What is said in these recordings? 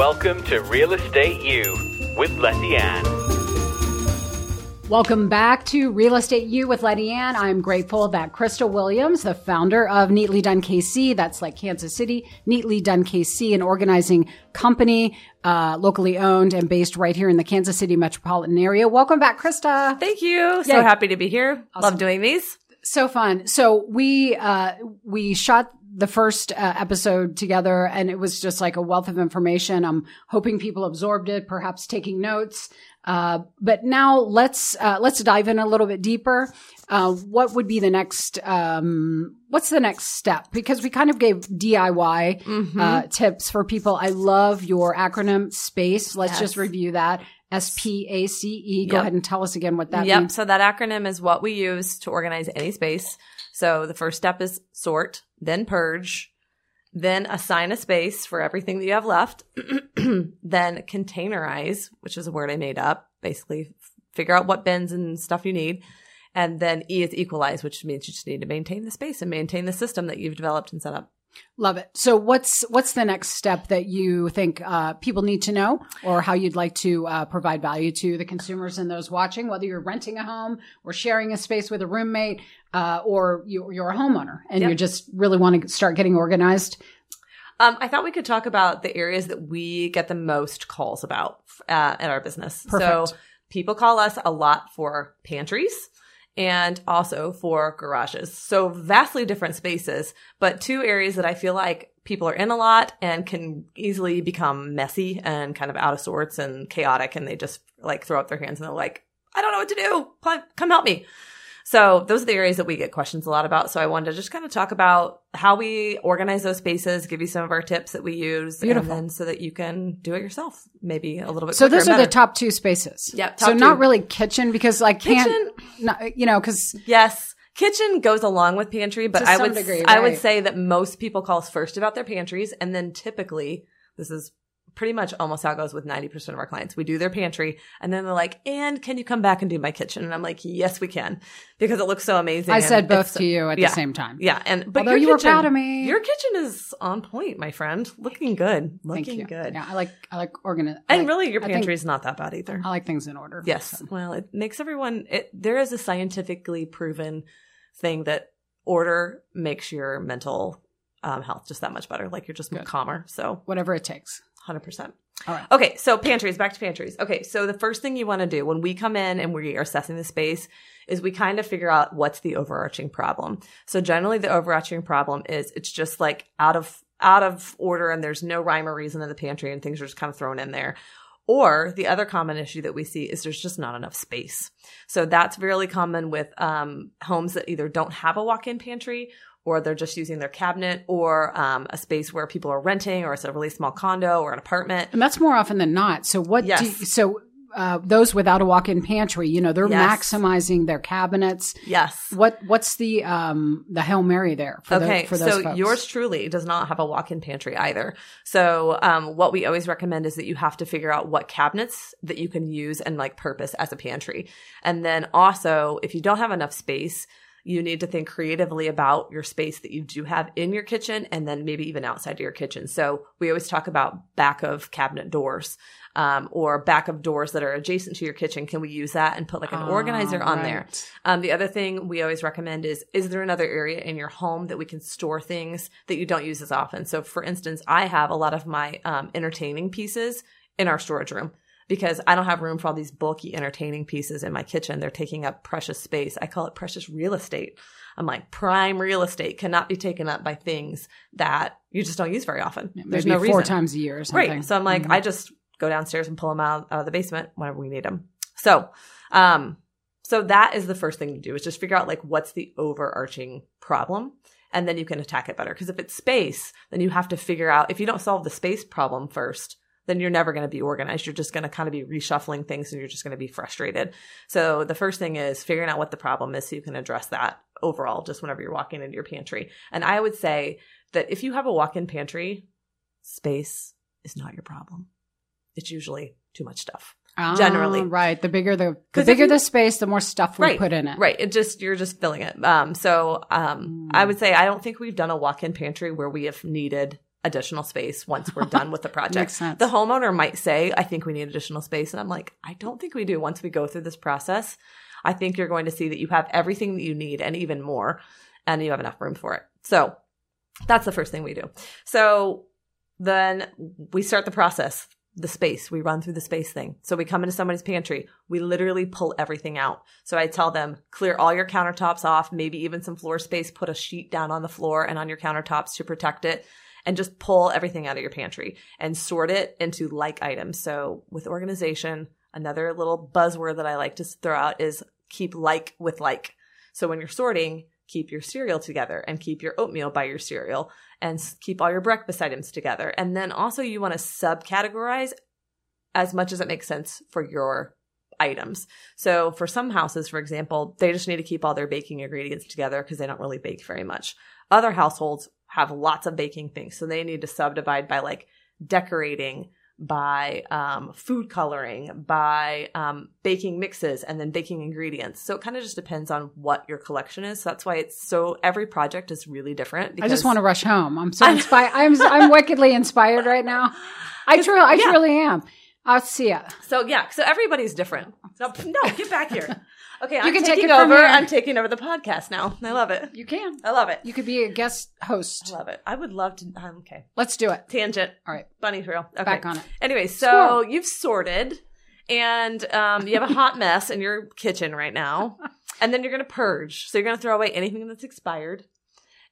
Welcome to Real Estate U with Letty Ann. Welcome back to Real Estate U with Letty Ann. I'm grateful that Krista Williams, the founder of Neatly Done KC, that's like Kansas City, Neatly Done KC, an organizing company, uh, locally owned and based right here in the Kansas City metropolitan area. Welcome back, Krista. Thank you. So happy to be here. Love doing these. so fun. So we uh we shot the first uh, episode together and it was just like a wealth of information. I'm hoping people absorbed it, perhaps taking notes. Uh but now let's uh let's dive in a little bit deeper. Uh what would be the next um what's the next step? Because we kind of gave DIY uh tips for people. I love your acronym SPACE. Let's just review that. S P A C E. Go Yep. ahead and tell us again what that yep. means. So that acronym is what we use to organize any space. So the first step is sort, then purge, then assign a space for everything that you have left, then containerize, which is a word I made up. Basically, figure out what bins and stuff you need. And then E is equalize, which means you just need to maintain the space and maintain the system that you've developed and set up. Love it. So what's what's the next step that you think uh, people need to know, or how you'd like to uh, provide value to the consumers and those watching, whether you're renting a home or sharing a space with a roommate, uh, or you, you're a homeowner and Yep. you just really want to start getting organized. Um, I thought we could talk about the areas that we get the most calls about uh, in our business. Perfect. So people call us a lot for pantries and also for garages. So vastly different spaces, but two areas that I feel like people are in a lot and can easily become messy and kind of out of sorts and chaotic. And they just like throw up their hands and they're like, I don't know what to do. Come help me. So those are the areas that we get questions a lot about. So I wanted to just kind of talk about how we organize those spaces, give you some of our tips that we use, Beautiful. and then so that you can do it yourself, maybe a little bit. So those are the top two spaces. Yep, So top not really kitchen because I can't, Kitchen? not, you know, because Yes. Kitchen goes along with pantry, but I would degree, I would say that most people call us first about their pantries, and then typically this is pretty much almost how it goes with ninety percent of our clients. We do their pantry, and then they're like, "And can you come back and do my kitchen?" And I'm like, "Yes, we can," because it looks so amazing. I said both to you at yeah. the same time. Yeah, and but Although your you were kitchen- proud of me. Your kitchen is on point, my friend. Looking good. Looking Thank you. good. Yeah, I like I like organi- I And like- really, your pantry is not that bad either. I like things in order. Yes. So. Well, it makes everyone, it, there is a scientifically proven thing that order makes your mental um, health just that much better. Like you're just Good. calmer. So Whatever it takes. 100%. All right. Okay. So pantries, back to pantries. Okay. So the first thing you want to do when we come in and we are assessing the space is we kind of figure out what's the overarching problem. So generally the overarching problem is it's just like out of, out of order and there's no rhyme or reason in the pantry and things are just kind of thrown in there. Or the other common issue that we see is there's just not enough space. So that's really common with um, homes that either don't have a walk-in pantry or they're just using their cabinet or um, a space where people are renting or it's a really small condo or an apartment. And that's more often than not. So what? Yes. Do you, so uh, those without a walk-in pantry, you know, they're Yes. maximizing their cabinets. Yes. What What's the um the hail mary there for okay, the, for those so folks? yours truly does not have a walk-in pantry either. So, um, what we always recommend is that you have to figure out what cabinets that you can use and like purpose as a pantry, and then also if you don't have enough space, you need to think creatively about your space that you do have in your kitchen, and then maybe even outside of your kitchen. So, we always talk about back of cabinet doors. Um, or back of doors that are adjacent to your kitchen. Can we use that and put like an Ah, organizer on there? Um, the other thing we always recommend is, is there another area in your home that we can store things that you don't use as often? So for instance, I have a lot of my, um, entertaining pieces in our storage room because I don't have room for all these bulky entertaining pieces in my kitchen. They're taking up precious space. I call it precious real estate. I'm like prime real estate cannot be taken up by things that you just don't use very often. There's Maybe no four reason. times a year or something. Right. So I'm like, Mhm. I just go downstairs and pull them out, out of the basement whenever we need them. So, um, so that is the first thing to do is just figure out like what's the overarching problem and then you can attack it better. Cause if it's space, then you have to figure out if you don't solve the space problem first, then you're never going to be organized. You're just going to kind of be reshuffling things and you're just going to be frustrated. So the first thing is figuring out what the problem is so you can address that overall just whenever you're walking into your pantry. And I would say that if you have a walk-in pantry, space is not your problem. It's usually too much stuff. Ah, generally. right. The bigger the the bigger you- the space, the more stuff we Right, put in it. Right. It just you're just filling it. Um so um Mm. I would say I don't think we've done a walk-in pantry where we have needed additional space once we're done with the project. The homeowner might say, I think we need additional space. And I'm like, I don't think we do once we go through this process. I think you're going to see that you have everything that you need and even more, and you have enough room for it. So that's the first thing we do. So then we start the process, the space. We run through the space thing. So we come into somebody's pantry. We literally pull everything out. So I tell them, clear all your countertops off, maybe even some floor space, put a sheet down on the floor and on your countertops to protect it and just pull everything out of your pantry and sort it into like items. So with organization, another little buzzword that I like to throw out is keep like with like. So when you're sorting, keep your cereal together and keep your oatmeal by your cereal and keep all your breakfast items together. And then also you want to subcategorize as much as it makes sense for your items. So for some houses, for example, they just need to keep all their baking ingredients together because they don't really bake very much. Other households have lots of baking things. So they need to subdivide by like decorating, by um, food coloring, by um, baking mixes, and then baking ingredients. So it kind of just depends on what your collection is. So that's why it's so every project is really different. I just want to rush home. I'm so inspired. I'm I'm wickedly inspired right now. I truly, I yeah. truly am. I'll see ya. So yeah, so everybody's different. No, no, get back here. Okay, I'm can take it over. here. I'm taking over the podcast now. I love it. You can. I love it. You could be a guest host. I love it. I would love to. Um, okay, Let's do it. tangent. All right. Bunny trail. Okay. Back on it. Anyway, so you've sorted, and um, you have a hot mess in your kitchen right now, and then you're going to purge. So you're going to throw away anything that's expired,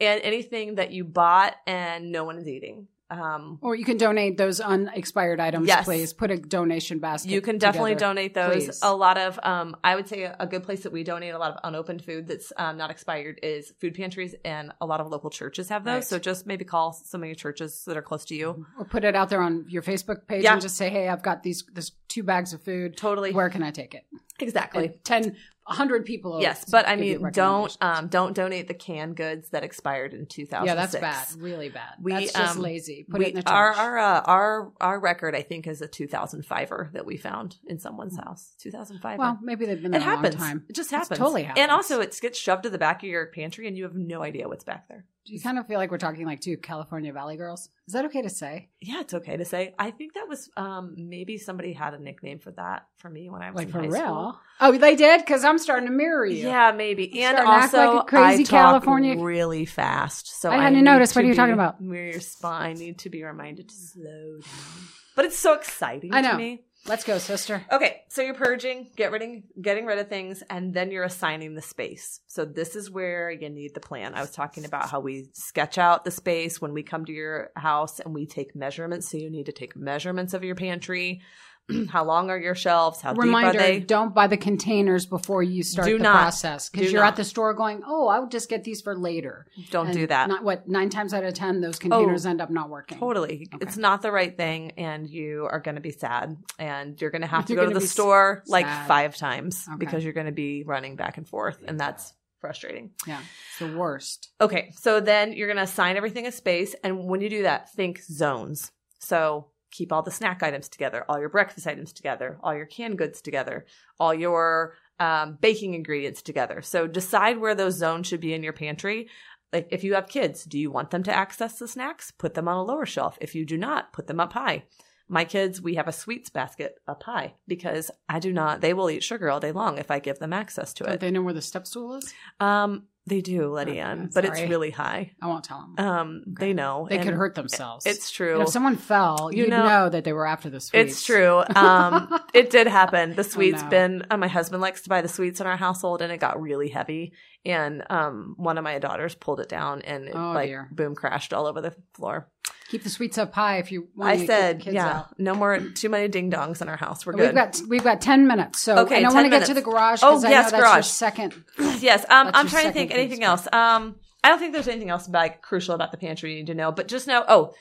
and anything that you bought and no one is eating. Um, Or you can donate those unexpired items, Yes. please. Put a donation basket. You can definitely together. donate those. please. A lot of, um, I would say a, good place that we donate a lot of unopened food that's um, not expired is food pantries, and a lot of local churches have those. Right. So just maybe call some of your churches that are close to you. Or put it out there on your Facebook page Yeah. and just say, hey, I've got these this two bags of food. Totally, Where can I take it? exactly. And 10, 100 people. Yes, but I mean, don't um, don't donate the canned goods that expired in two thousand. Yeah, that's bad. Really bad. We, that's just um, lazy. Put we, it in the our trash. our uh, our our record, I think, is a 2005er that we found in someone's house. 2005. well, maybe they've been it there long happens. time. It just It happens. totally And also, it gets shoved to the back of your pantry, and you have no idea what's back there. Do you kind of feel like we're talking like two California Valley girls? Is that okay to say? Yeah, it's okay to say. I think that was um maybe somebody had a nickname for that for me when I was Like for real? school. Oh, they did? Because I'm starting to mirror you. Yeah, maybe. And to act also, like crazy I talk California- really fast. So I hadn't need noticed. What are you talking about? Mirror your spine. I need to be reminded to slow down. But it's so exciting I know. to me. Let's go, sister. Okay, so you're purging, get rid getting rid of things, and then you're assigning the space. So this is where you need the plan. I was talking about how we sketch out the space when we come to your house and we take measurements. So you need to take measurements of your pantry. how long are your shelves? How deep are Reminder: they? Don't buy the containers before you start Do the not. process because you're not. at the store going, "Oh, I'll just get these for later." Don't And do that. Not what nine times out of ten those oh, containers end up not working. Totally. Okay. It's not the right thing and you are going to be sad and you're going to have to go to the store like five times Okay. because you're going to be running back and forth and that's frustrating. Yeah, it's the worst. Okay. So then you're going to assign everything a space and when you do that, think zones. So keep all the snack items together, all your breakfast items together, all your canned goods together, all your um, baking ingredients together. So decide where those zones should be in your pantry. Like if you have kids, do you want them to access the snacks? Put them on a lower shelf. If you do not, put them up high. My kids, we have a sweets basket up high because I do not, they will eat sugar all day long if I give them access to Don't it. they know where the step stool is? Um, they do, Letty Okay, Ann, but it's really high. I won't tell them. Um, they know. they could hurt themselves. It's true. And if someone fell, You you'd know- know, that they were after the sweets. It's true. Um, it did happen. The sweets no. bin. Uh, my husband likes to buy the sweets in our household, and it got really heavy. And um, one of my daughters pulled it down, and it, Oh, like dear. boom, crashed all over the floor. Keep the sweets up high if you want I to keep said, yeah, out. no more too many ding dongs in our house. We're good. We've got we've got ten minutes, so Okay, and I 10 want to get to the garage Oh, because I yes, know that's your garage. second. yes. Um, I'm trying to think anything else. Um, I don't think there's anything else like crucial about the pantry you need to know, but just know. Oh,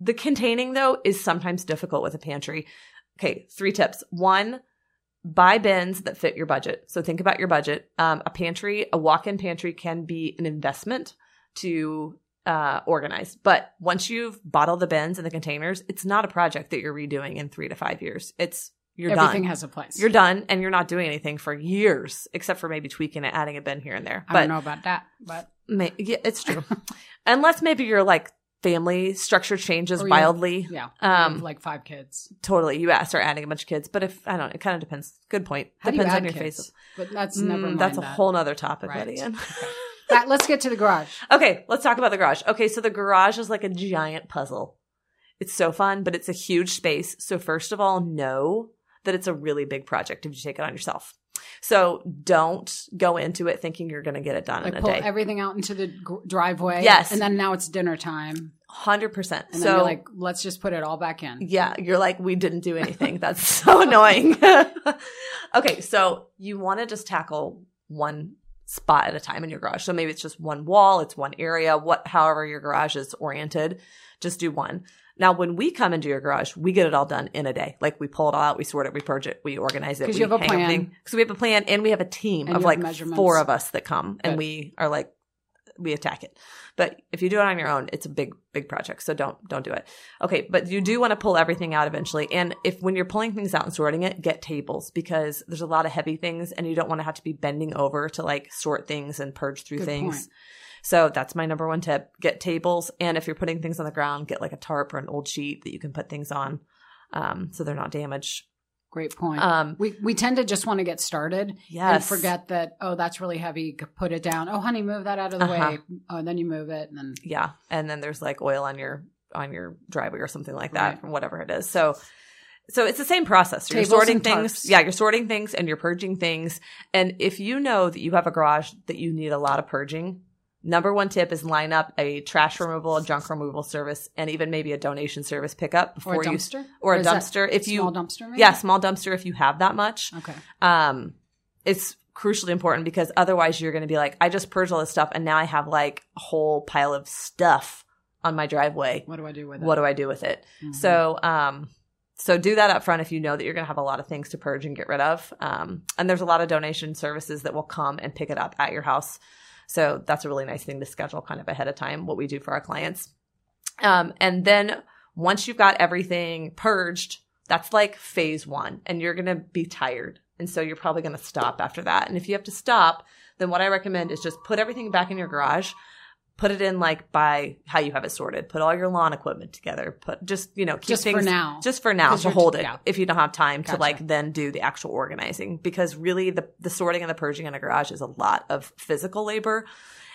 the containing though is sometimes difficult with a pantry. Okay, three tips. One, buy bins that fit your budget. So think about your budget. Um, a pantry, a walk-in pantry can be an investment to uh, organize, but once you've all the bins and the containers, it's not a project that you're redoing in three to five years. It's you're done. Everything done. has a place. You're done, and you're not doing anything for years, except for maybe tweaking it, adding a bin here and there. I But don't know about that, but May, yeah, it's true. Unless maybe you're like family structure changes Or wildly. Yeah. Um, like five kids. Totally. You yeah, start adding a bunch of kids. But if, I don't know, it kind of depends. Good point. How depends you on your kids? face. But that's Mm, never mind. that's a that. whole nother topic, Right. Lydia. That- let's get to the garage. Okay, let's talk about the garage. Okay, so the garage is like a giant puzzle. It's so fun, but it's a huge space. So first of all, know that it's a really big project if you take it on yourself. So don't go into it thinking you're going to get it done Like in a pull day. everything out into the gr- driveway. Yes. And then now it's dinner time. Hundred percent. And So then you're like, let's just put it all back in. yeah, you're like, we didn't do anything. That's so annoying. okay, so you want to just tackle one spot at a time in your garage. So maybe it's just one wall, it's one area, what however your garage is oriented, just do one. Now, when we come into your garage, we get it all done in a day. Like we pull it all out, we sort it, we purge it, we organize it. 'Cause we you have a plan. Because we have a plan and we have a team And of like four of us that come and we are like, we attack it. But if you do it on your own, it's a big, big project. So don't, don't do it. Okay. But you do want to pull everything out eventually. And if when you're pulling things out and sorting it, get tables because there's a lot of heavy things and you don't want to have to be bending over to like sort things and purge through Good things. point. So that's my number one tip. Get tables. And if you're putting things on the ground, get like a tarp or an old sheet that you can put things on. Um, so they're not damaged. Great point. Um, we we tend to just want to get started and yes. forget that oh that's really heavy. Put it down. Oh honey, move that out of the Uh-huh. way. Oh, and then you move it, and then Yeah. And then there's like oil on your, on your driveway or something like that, Right. or whatever it is. So, so it's the same process. You're sorting and things. Yeah. You're sorting things and you're purging things. And if you know that you have a garage that you need a lot of purging, number one tip is line up a trash removal, a junk removal service, and even maybe a donation service pickup or before a you dumpster or a dumpster if you small dumpster. Maybe? yeah small dumpster if you have that much Okay. um it's crucially important because otherwise you're going to be like i just purged all this stuff and now i have like a whole pile of stuff on my driveway What do I do with it? what do i do with it Mhm. so um so do that up front if you know that you're going to have a lot of things to purge and get rid of um and there's a lot of donation services that will come and pick it up at your house so that's a really nice thing to schedule kind of ahead of time what we do for our clients. Um and then once you've got everything purged that's like phase one and you're going to be tired. And so you're probably going to stop after that. And if you have to stop then what i recommend is just put everything back in your garage put it in like by how you have it sorted put all your lawn equipment together put just you know keep Just for things now. just for now to hold it yeah. if you don't have time Gotcha. to like then do the actual organizing because really the the sorting and the purging in a garage is a lot of physical labor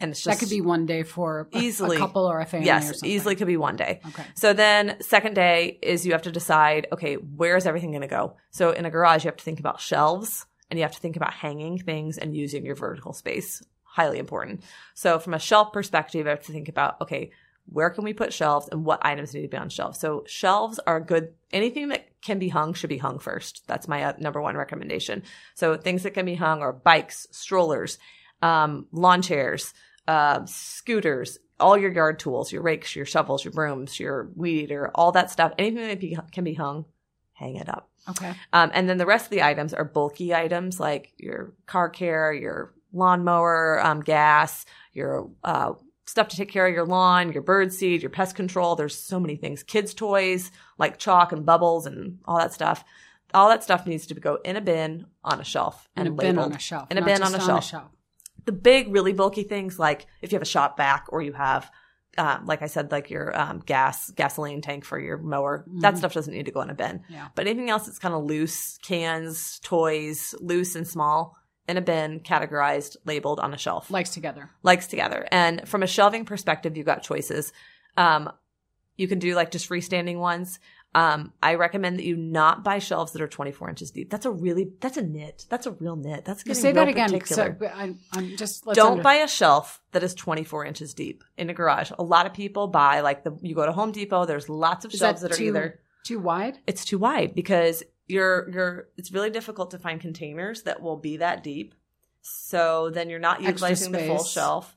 and it's just that could be one day for a, Easily. a couple or a family. or yes something. easily could be one day Okay. so then second day is you have to decide, okay, where is everything going to go? So in a garage, you have to think about shelves and you have to think about hanging things and using your vertical space. Highly important. So from a shelf perspective, I have to think about, okay, where can we put shelves and what items need to be on shelves? So shelves are good. Anything that can be hung should be hung first. That's my uh, number one recommendation. So things that can be hung are bikes, strollers, um, lawn chairs, uh, scooters, all your yard tools, your rakes, your shovels, your brooms, your weed eater, all that stuff. Anything that be, can be hung, hang it up. Okay. Um, and then the rest of the items are bulky items like your car care, your lawnmower, um, gas, your uh, stuff to take care of your lawn, your bird seed, your pest control. There's so many things. Kids' toys like chalk and bubbles and all that stuff. All that stuff needs to go in a bin on a shelf And and a bin on a shelf. In a bin on a on shelf. The big, really bulky things like if you have a shop vac or you have, um, like I said, like your um, gas gasoline tank for your mower, that Mhm. stuff doesn't need to go in a bin. Yeah. But anything else that's kind of loose, cans, toys, loose and small, in a bin, categorized, labeled on a shelf, Likes together. likes together. And from a shelving perspective, you've got choices. Um, you can do like just freestanding ones. Um, I recommend that you not buy shelves that are 24 inches deep. That's a really, that's a knit. That's a real knit. That's getting say that again. particular. So I, I'm just Don't under- buy a shelf that is 24 inches deep in a garage. A lot of people buy like the, you go to Home Depot, there's lots of Is shelves that that, are too- either too wide. it's too wide because you're you're it's really difficult to find containers that will be that deep. So then you're not Extra utilizing the full shelf.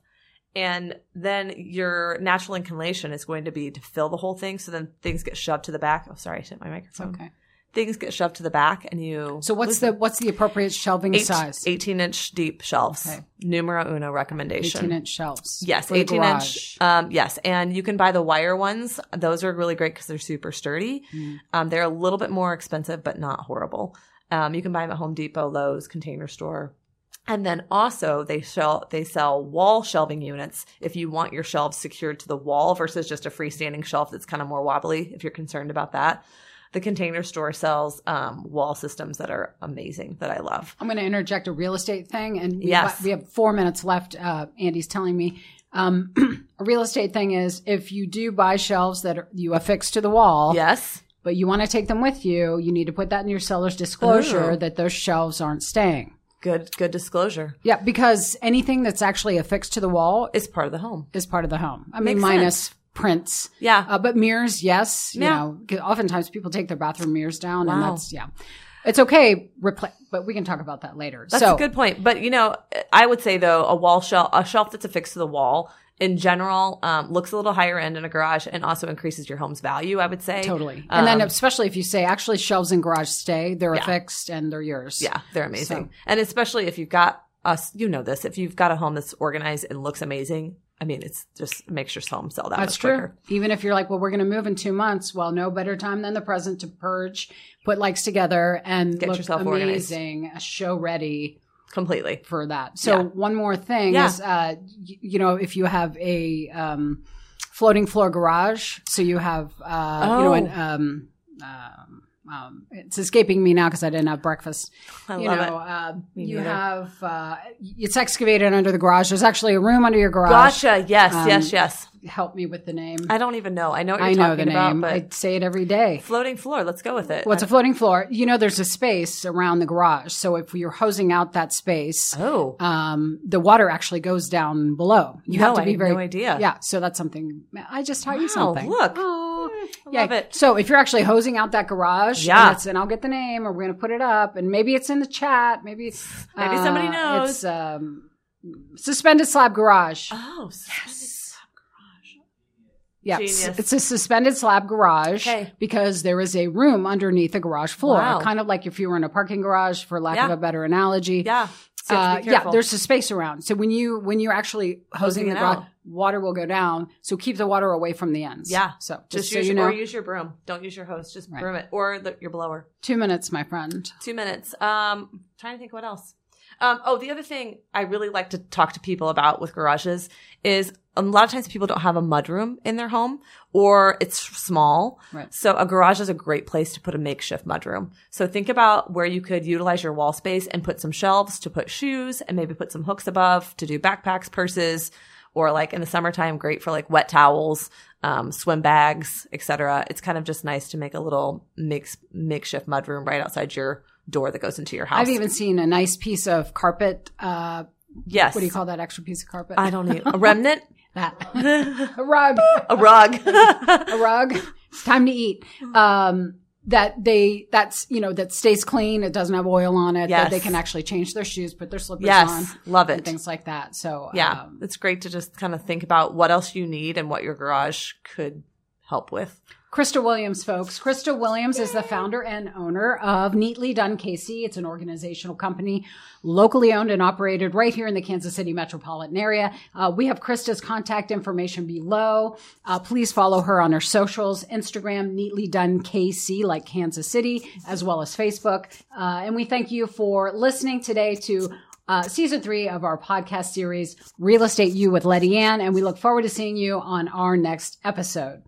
And then your natural inclination is going to be to fill the whole thing. So then things get shoved to the back. Oh, sorry, I hit my It's microphone. okay. Things get shoved to the back and you. So what's the what's the appropriate shelving Eight- size? 18 inch deep shelves. Okay. Numero uno recommendation. 18 inch shelves. Yes, 18 inch. Um, yes, and you can buy the wire ones. Those are really great because they're super sturdy. Mm. Um, they're a little bit more expensive, but not horrible. Um, you can buy them at Home Depot, Lowe's, Container Store. And then also they sell they sell wall shelving units if you want your shelves secured to the wall versus just a freestanding shelf that's kind of more wobbly if you're concerned about that. The container store sells um, wall systems that are amazing that I love. I'm going to interject a real estate thing, and we, Yes. we have four minutes left. Uh, Andy's telling me um, a real estate thing is if you do buy shelves that are, you affix to the wall, Yes. but you want to take them with you, you need to put that in your seller's disclosure Ooh. that those shelves aren't staying. Good good disclosure. Yeah, because anything that's actually affixed to the wall is part of the home. is part of the home. I mean, Makes minus prints. Yeah. Uh, but mirrors, yes. You Yeah. know, oftentimes people take their bathroom mirrors down, and that's yeah. It's okay, repla- but we can talk about that later. That's so, a good point. But you know, I would say though, a wall shelf, a shelf that's affixed to the wall, in general, um, looks a little higher end in a garage and also increases your home's value. I would say Totally. And then Um, especially if you say actually shelves in garage stay, they're Yeah. affixed and they're yours. Yeah, they're amazing. So- And especially if you've got us, you know this, if you've got a home that's organized and looks amazing, I mean, it's just makes your home sell that That's much true. Even if you're like, well, we're going to move in two months. Well, no better time than the present to purge, put likes together, and Get look yourself organized. amazing, show ready Completely. for that. So Yeah. one more thing Yeah. is, uh, y- you know, if you have a um, floating floor garage, so you have, uh, you know, Oh. an, um, um, um, it's escaping me now because I didn't have breakfast. I you love know, it. uh, you have uh, it's excavated under the garage. There's actually a room under your garage. Gotcha. Yes, Um, yes, yes. Help me with the name. I don't even know. I know what you're I know talking the about, name. but I say it every day. floating floor. Let's go with it. What's a floating floor? You know, there's a space around the garage. So if you're hosing out that space, oh, um, the water actually goes down below. You No, have to be had very no idea. Yeah, so that's something. I just taught you something. look. Oh, I yeah. love it. So if you're actually hosing out that garage, Yeah. and, and I'll get the name, or we're going to put it up, and maybe it's in the chat. Maybe Maybe somebody uh, knows. It's um, suspended slab garage. Oh, suspended Yeah, Genius. it's a suspended slab garage Okay. because there is a room underneath the garage floor, Wow. kind of like if you were in a parking garage, for lack of a better analogy. Yeah. So Uh, yeah, there's a space around. So when you when you're actually hosing Hosing the out. water will go down. So keep the water away from the ends. Yeah. So just, just so use you your, know, or use your broom. Don't use your hose. Just Right. broom it or the, your blower. two minutes, my friend. Two minutes. Um, trying to think what else. Um, oh, the other thing I really like to talk to people about with garages is a lot of times people don't have a mudroom in their home or it's small. Right. So a garage is a great place to put a makeshift mudroom. So think about where you could utilize your wall space and put some shelves to put shoes and maybe put some hooks above to do backpacks, purses, or like in the summertime, great for like wet towels, um, swim bags, etc. It's kind of just nice to make a little mix, makeshift mudroom right outside your door that goes into your house. I've even seen a nice piece of carpet. Uh, yes. what do you call that extra piece of carpet? I don't need a remnant, that a rug. a rug. a rug. It's time to eat. Um, that they that's you know that stays clean. It doesn't have oil on it. That Yes. they can actually change their shoes, put their slippers yes, on, love and it. things like that. So Yeah, um, it's great to just kind of think about what else you need and what your garage could help with. Krista Williams, folks. Krista Williams is the founder and owner of Neatly Done KC. It's an organizational company locally owned and operated right here in the Kansas City metropolitan area. Uh, we have Krista's contact information below. Uh, please follow her on her socials, Instagram, Neatly Done KC, like Kansas City, as well as Facebook. Uh, and we thank you for listening today to uh, season three of our podcast series, Real Estate U with Letty Ann. And we look forward to seeing you on our next episode.